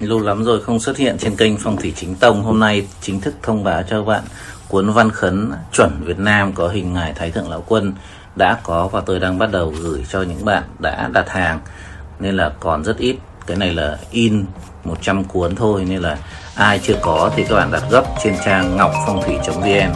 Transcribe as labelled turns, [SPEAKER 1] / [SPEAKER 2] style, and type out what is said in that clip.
[SPEAKER 1] Lâu lắm rồi không xuất hiện trên kênh Phong thủy Chính Tông. Hôm nay chính thức thông báo cho bạn Cuốn văn khấn chuẩn Việt Nam có hình ngài Thái Thượng Lão Quân Đã có và tôi đang bắt đầu gửi cho những bạn đã đặt hàng. Nên là còn rất ít. Cái này là in 100 cuốn thôi. Nên là ai chưa có thì các bạn đặt gấp trên trang ngọc phong thủy.vn